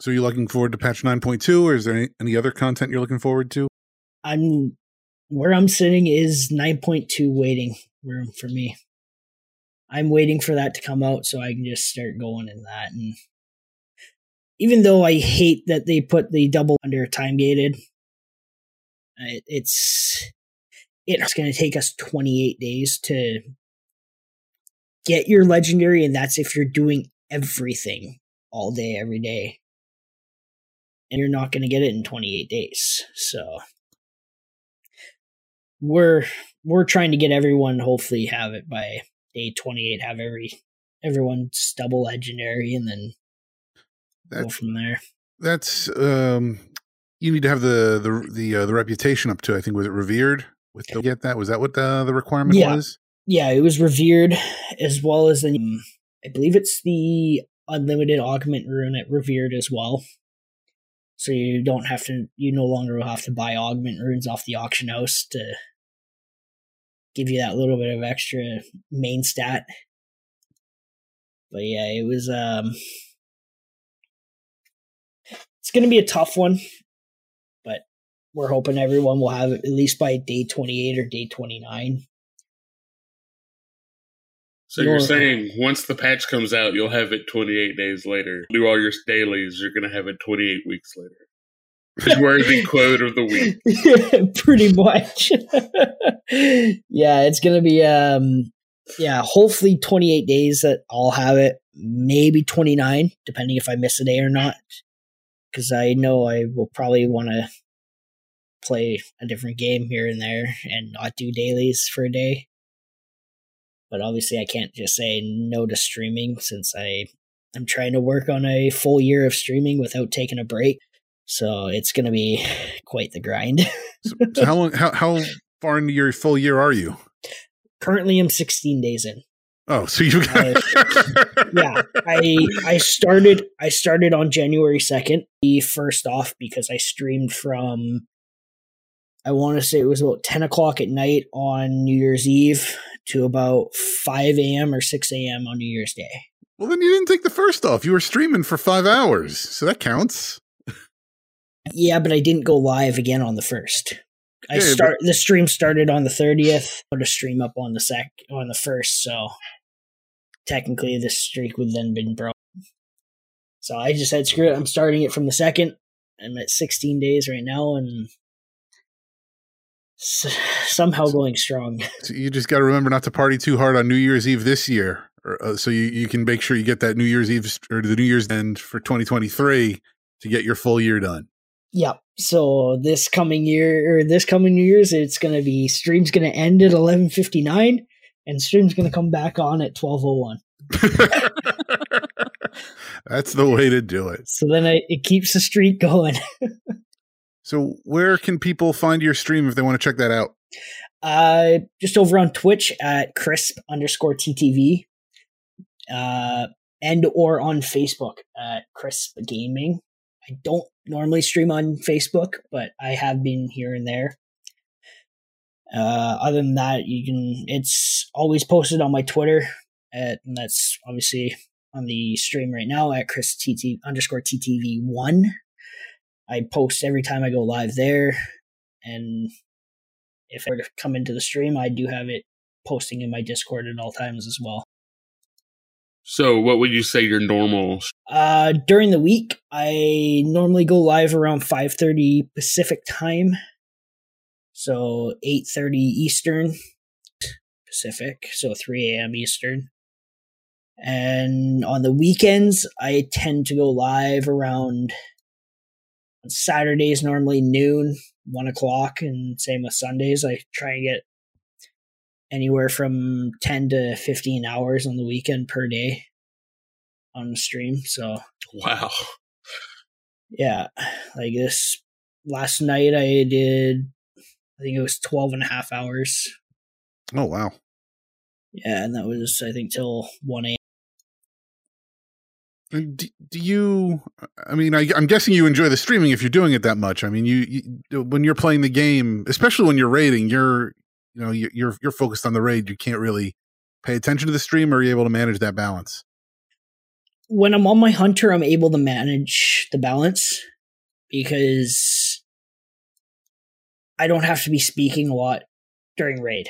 So you're looking forward to patch 9.2 or is there any, any other content you're looking forward to? I'm where I'm sitting is 9.2 waiting room for me. I'm waiting for that to come out so I can just start going in that. And even though I hate that they put the double under time gated, it, it's it's going to take us 28 days to get your legendary, and that's if you're doing everything all day, every day. And you're not going to get it in 28 days. So we're we're trying to get everyone hopefully have it by day 28 have every everyone's double legendary and then That's from there. that's um you need to have the the the uh, the reputation up to I think was it revered? With the get that? Was that what the the requirement Yeah. was? yeah it was revered as well as the i believe it's the unlimited augment rune at revered as well. So you don't have to you no longer will have to buy augment runes off the auction house to give you that little bit of extra main stat. But yeah it was um it's gonna be a tough one but we're hoping everyone will have it at least by day 28 or day 29 So you're saying once the patch comes out, you'll have it 28 days later. Do all your dailies, you're going to have it 28 weeks later. Worthy quote of the week. yeah, pretty much. yeah, it's gonna be um yeah, hopefully 28 days that I'll have it. Maybe 29, depending if I miss a day or not. Because I know I will probably want to play a different game here and there and not do dailies for a day. But obviously, I can't just say no to streaming since I I'm trying to work on a full year of streaming without taking a break. So it's going to be quite the grind. So, so how long how how far into your full year are you? Currently, I'm 16 days in. Oh, so you got uh, Yeah, I I started I started on January 2nd. The first off because I streamed from I want to say it was about 10 o'clock at night on New Year's Eve to about 5 a.m. or 6 a.m. on New Year's Day. Well, then you didn't take the first off. You were streaming for five hours, so that counts. Yeah, but I didn't go live again on the first. I Yeah, but- start the stream started on the 30th. Put a stream up on the sec on the first, so technically the streak would then been broken. So I just said screw it. I'm starting it from the second. I'm at 16 days right now, and s- somehow going strong. So you just got to remember not to party too hard on New Year's Eve this year, or, uh, so you, you can make sure you get that New Year's Eve or the New Year's end for 2023 to get your full year done. Yep. So this coming year or this coming New Year's, it's gonna be stream's gonna end at 11:59, and stream's gonna come back on at 12:01. That's the way to do it. So then I, it keeps the streak going. So, where can people find your stream if they want to check that out? Uh, just over on Twitch at crisp underscore TTV, uh, and or on Facebook at crisp gaming. I don't normally stream on Facebook, but I have been here and there. Uh, other than that, you can. It's always posted on my Twitter, at, and that's obviously on the stream right now at Chris TT underscore TTV one. I post every time I go live there, and if I were to come into the stream, I do have it posting in my Discord at all times as well. So, what would you say your normal? Uh, during the week, I normally go live around 5:30 Pacific time, so 8:30 Eastern Pacific, so 3 a.m. Eastern. And on the weekends, I tend to go live around Saturdays, normally noon, one o'clock, and same with Sundays. I try and get anywhere from 10 to 15 hours on the weekend per day on the stream. So, Wow. yeah, like this last night, I did, I think it was 12 and a half hours. Oh, wow. Yeah, and that was, I think, till 1 a.m. Do, do you? I mean, I, I'm guessing you enjoy the streaming if you're doing it that much. I mean, you, you when you're playing the game, especially when you're raiding, you're you know you're you're, focused on the raid. You can't really pay attention to the stream, or are you able to manage that balance? when I'm on my hunter, I'm able to manage the balance because I don't have to be speaking a lot during raid.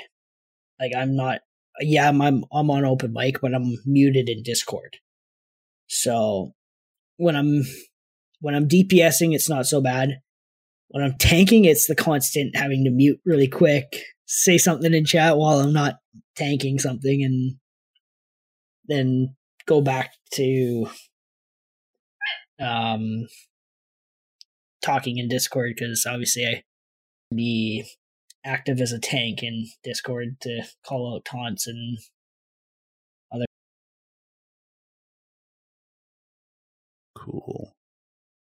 Like I'm not yeah, I'm I'm, I'm on open mic, but I'm muted in Discord. So when I'm when I'm DPSing, it's not so bad. When I'm tanking, it's the constant having to mute really quick, say something in chat while I'm not tanking something, and then go back to um talking in Discord because obviously I be active as a tank in Discord to call out taunts and other. Cool.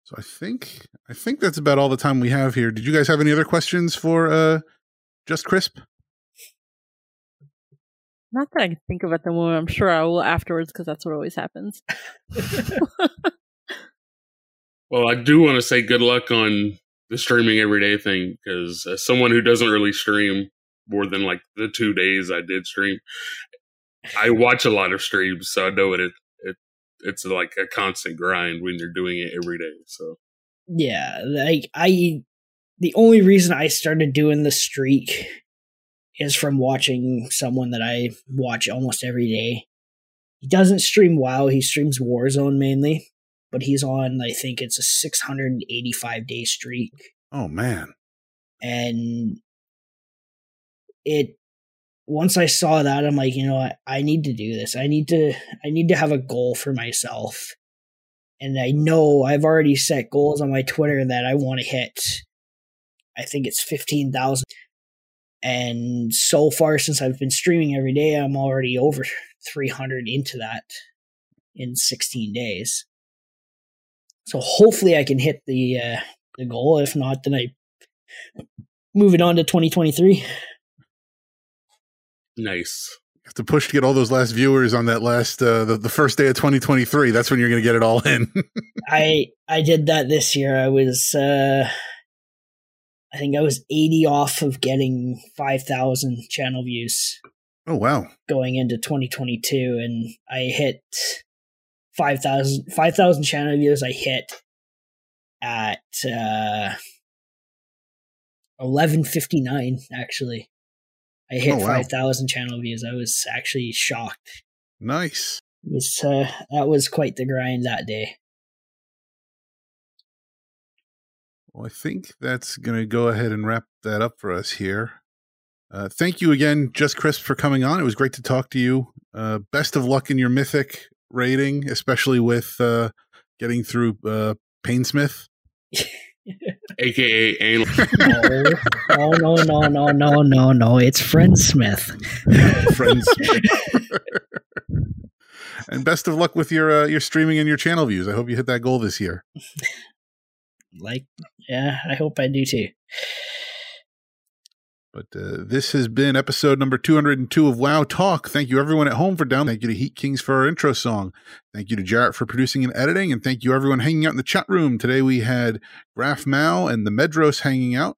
So I think I think that's about all the time we have here. Did you guys have any other questions for uh just crisp? Not that I can think of at the moment. I'm sure I will afterwards because that's what always happens. Well, I do want to say good luck on the streaming everyday thing because as someone who doesn't really stream more than like the two days I did stream, I watch a lot of streams, so I know what It it's like a constant grind when you're doing it every day. So yeah, like I, the only reason I started doing the streak is from watching someone that I watch almost every day. He doesn't stream WoW; he streams Warzone mainly but he's on I think it's a 685 day streak. Oh man. And it once I saw that I'm like, you know what, I need to do this. I need to I need to have a goal for myself. And I know I've already set goals on my Twitter that I want to hit. I think it's 15,000. And so far since I've been streaming every day, I'm already over 300 into that in 16 days. So hopefully I can hit the uh, the goal. If not, then I move it on to 2023. Nice. You have to push to get all those last viewers on that last uh, the, the first day of 2023. That's when you're going to get it all in. I I did that this year. I was uh I think I was 80 off of getting 5,000 channel views. Oh wow. Going into 2022 and I hit 5,000 5, channel views I hit at uh 1159 actually. I hit oh, wow. 5,000 channel views. I was actually shocked. Nice. It was uh, that was quite the grind that day. Well, I think that's going to go ahead and wrap that up for us here. Uh, thank you again, Just Crisp, for coming on. It was great to talk to you. Uh, best of luck in your mythic raiding, especially with uh, getting through uh, Painsmith. AKA anal. no, no, no, no, no, no, no. It's Friendsmith. Friendsmith. and best of luck with your uh, your streaming and your channel views. I hope you hit that goal this year. Like, yeah, I hope I do too. But uh, this has been episode number 202 of WoW Talk. Thank you, everyone at home, for down. Thank you to Heat Kings for our intro song. Thank you to Jarrett for producing and editing. And thank you, everyone, hanging out in the chat room. Today we had Graf Mao and the Medros hanging out.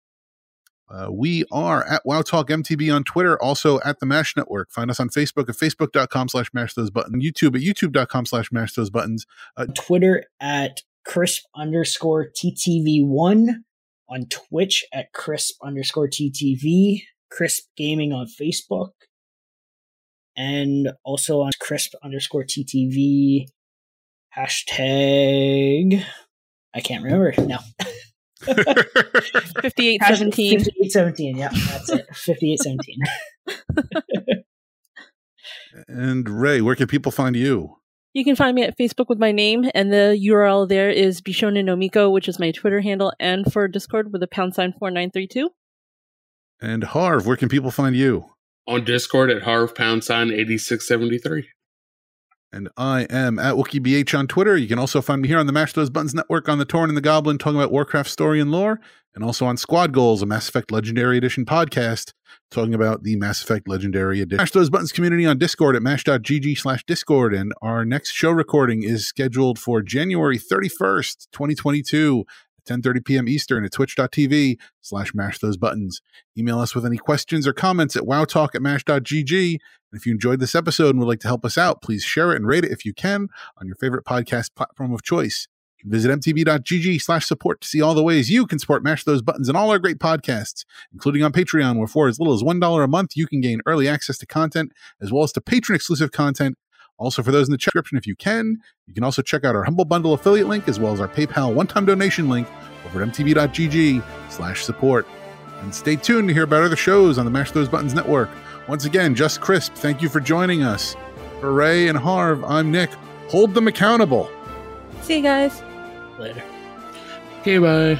Uh, we are at WoW Talk MTB on Twitter, also at the MASH Network. Find us on Facebook at facebook.com slash mash those buttons, YouTube at youtube.com slash mash those buttons. Uh, Twitter at crisp underscore TTV1 on Twitch at crisp underscore TTV, crisp gaming on Facebook, and also on crisp underscore TTV hashtag. I can't remember now. 5817. 5817, yeah, that's it. 5817. and Rei, where can people find you? You can find me at Facebook with my name, and the URL there is Bishonen no Miko, which is my Twitter handle, and for Discord with a pound sign 4932. And Harv, where can people find you? On Discord at Harv pound sign 8673. And I am at WookieBH on Twitter. You can also find me here on the Mash Those Buttons Network on the Torn and the Goblin, talking about Warcraft story and lore, and also on Squad Goals, a Mass Effect Legendary Edition podcast, talking about the Mass Effect Legendary Edition. Mash Those Buttons community on Discord at mash.gg slash Discord. And our next show recording is scheduled for January 31st, 2022. 10.30 p.m. Eastern at twitch.tv slash mash those buttons. Email us with any questions or comments at wowtalk at mash.gg And if you enjoyed this episode and would like to help us out, please share it and rate it if you can on your favorite podcast platform of choice. Visit mtb.gg slash support to see all the ways you can support Mash Those Buttons and all our great podcasts, including on Patreon, where for as little as $1 a month, you can gain early access to content as well as to patron exclusive content. Also, for those in the description, if you can, you can also check out our Humble Bundle affiliate link as well as our PayPal one-time donation link over at mtb.gg slash support. And stay tuned to hear about other shows on the Mash Those Buttons network. Once again, Just Crisp, thank you for joining us. For Rei and Harv, I'm Nick. Hold them accountable. See you guys. Later. Okay, bye.